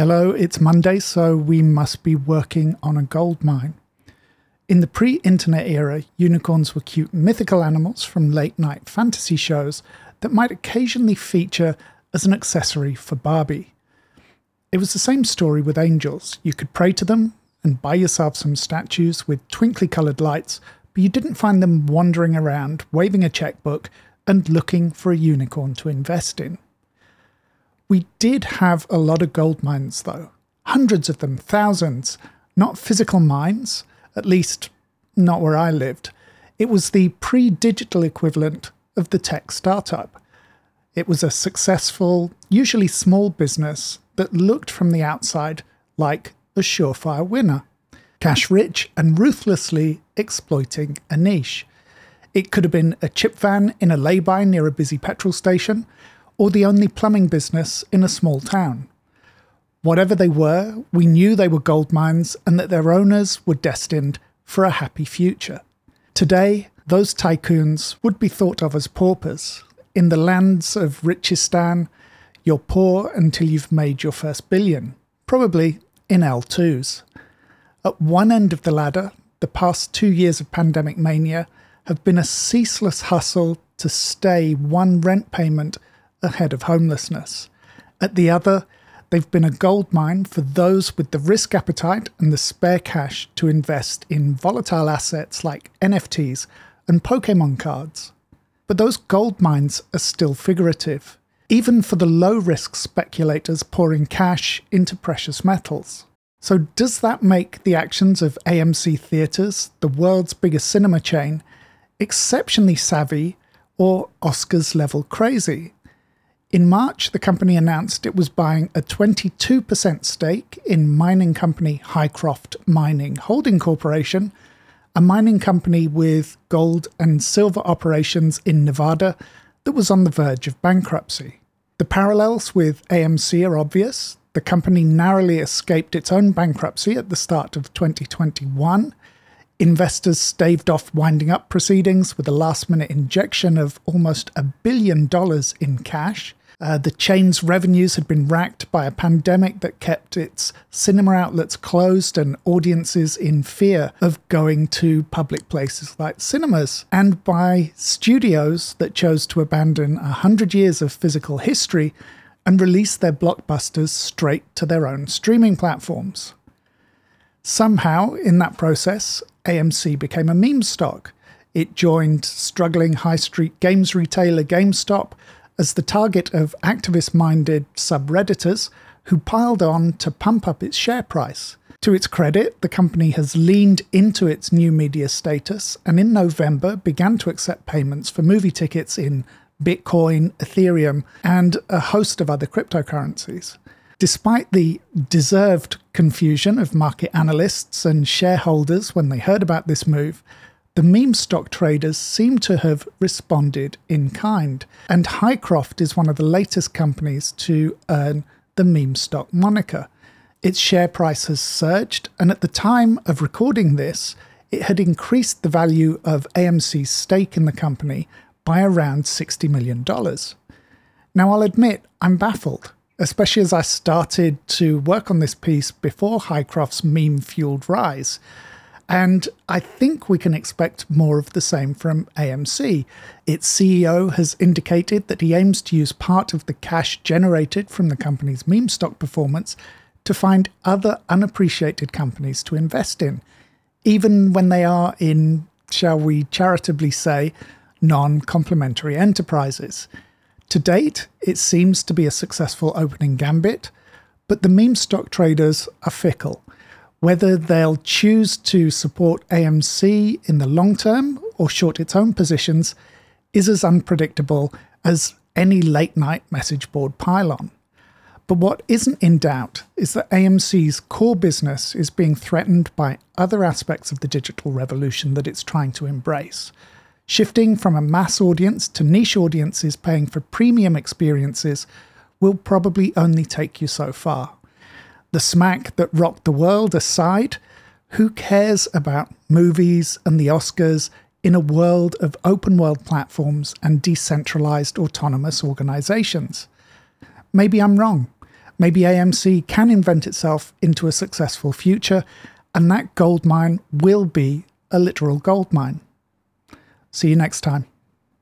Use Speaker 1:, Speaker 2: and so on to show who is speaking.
Speaker 1: Hello, it's Monday, so we must be working on a gold mine. In the pre internet era, unicorns were cute mythical animals from late night fantasy shows that might occasionally feature as an accessory for Barbie. It was the same story with angels. You could pray to them and buy yourself some statues with twinkly coloured lights, but you didn't find them wandering around, waving a checkbook, and looking for a unicorn to invest in. We did have a lot of gold mines, though. Hundreds of them, thousands. Not physical mines, at least not where I lived. It was the pre digital equivalent of the tech startup. It was a successful, usually small business that looked from the outside like a surefire winner, cash rich and ruthlessly exploiting a niche. It could have been a chip van in a lay-by near a busy petrol station, or the only plumbing business in a small town. Whatever they were, we knew they were gold mines and that their owners were destined for a happy future. Today, those tycoons would be thought of as paupers. In the lands of Richistan, you're poor until you've made your first billion, probably in L2s. At one end of the ladder, the past two years of pandemic mania have been a ceaseless hustle to stay one rent payment ahead of homelessness. At the other, they've been a gold mine for those with the risk appetite and the spare cash to invest in volatile assets like NFTs and Pokemon cards. But those gold mines are still figurative, even for the low risk speculators pouring cash into precious metals. So, does that make the actions of AMC Theatres, the world's biggest cinema chain, exceptionally savvy or Oscars level crazy? In March, the company announced it was buying a 22% stake in mining company Hycroft Mining Holding Corporation, a mining company with gold and silver operations in Nevada that was on the verge of bankruptcy. The parallels with AMC are obvious. The company narrowly escaped its own bankruptcy at the start of 2021. Investors staved off winding up proceedings with a last minute injection of almost a billion dollars in cash. Uh, the chain's revenues had been racked by a pandemic that kept its cinema outlets closed and audiences in fear of going to public places like cinemas, and by studios that chose to abandon a hundred years of physical history and release their blockbusters straight to their own streaming platforms. Somehow, in that process, AMC became a meme stock. It joined struggling high street games retailer GameStop as the target of activist minded subredditors who piled on to pump up its share price. To its credit, the company has leaned into its new media status and in November began to accept payments for movie tickets in Bitcoin, Ethereum, and a host of other cryptocurrencies. Despite the deserved confusion of market analysts and shareholders when they heard about this move, the meme stock traders seem to have responded in kind, and Hycroft is one of the latest companies to earn the meme stock moniker. Its share price has surged, and at the time of recording this, it had increased the value of AMC's stake in the company by around $60 million. Now, I'll admit, I'm baffled, especially as I started to work on this piece before Hycroft's meme fueled rise. And I think we can expect more of the same from AMC. Its CEO has indicated that he aims to use part of the cash generated from the company's meme stock performance to find other unappreciated companies to invest in, even when they are in, shall we charitably say, non complementary enterprises. To date, it seems to be a successful opening gambit, but the meme stock traders are fickle whether they'll choose to support AMC in the long term or short its own positions is as unpredictable as any late night message board pylon. But what isn't in doubt is that AMC's core business is being threatened by other aspects of the digital revolution that it's trying to embrace. Shifting from a mass audience to niche audiences paying for premium experiences will probably only take you so far the smack that rocked the world aside, who cares about movies and the Oscars in a world of open world platforms and decentralized autonomous organizations? Maybe I'm wrong. Maybe AMC can invent itself into a successful future, and that gold mine will be a literal gold mine. See you next time.